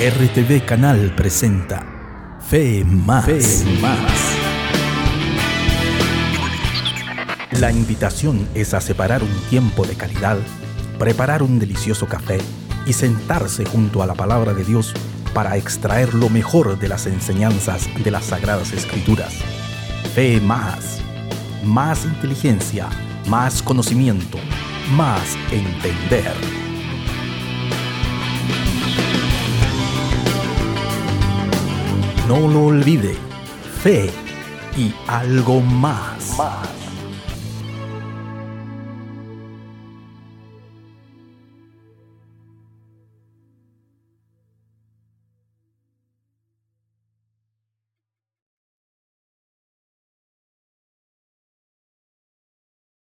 RTV Canal presenta Fe Más. Más. La invitación es a separar un tiempo de calidad, preparar un delicioso café y sentarse junto a la palabra de Dios para extraer lo mejor de las enseñanzas de las Sagradas Escrituras. Fe Más. Más inteligencia, más conocimiento, más entender. No lo olvide, fe y algo más.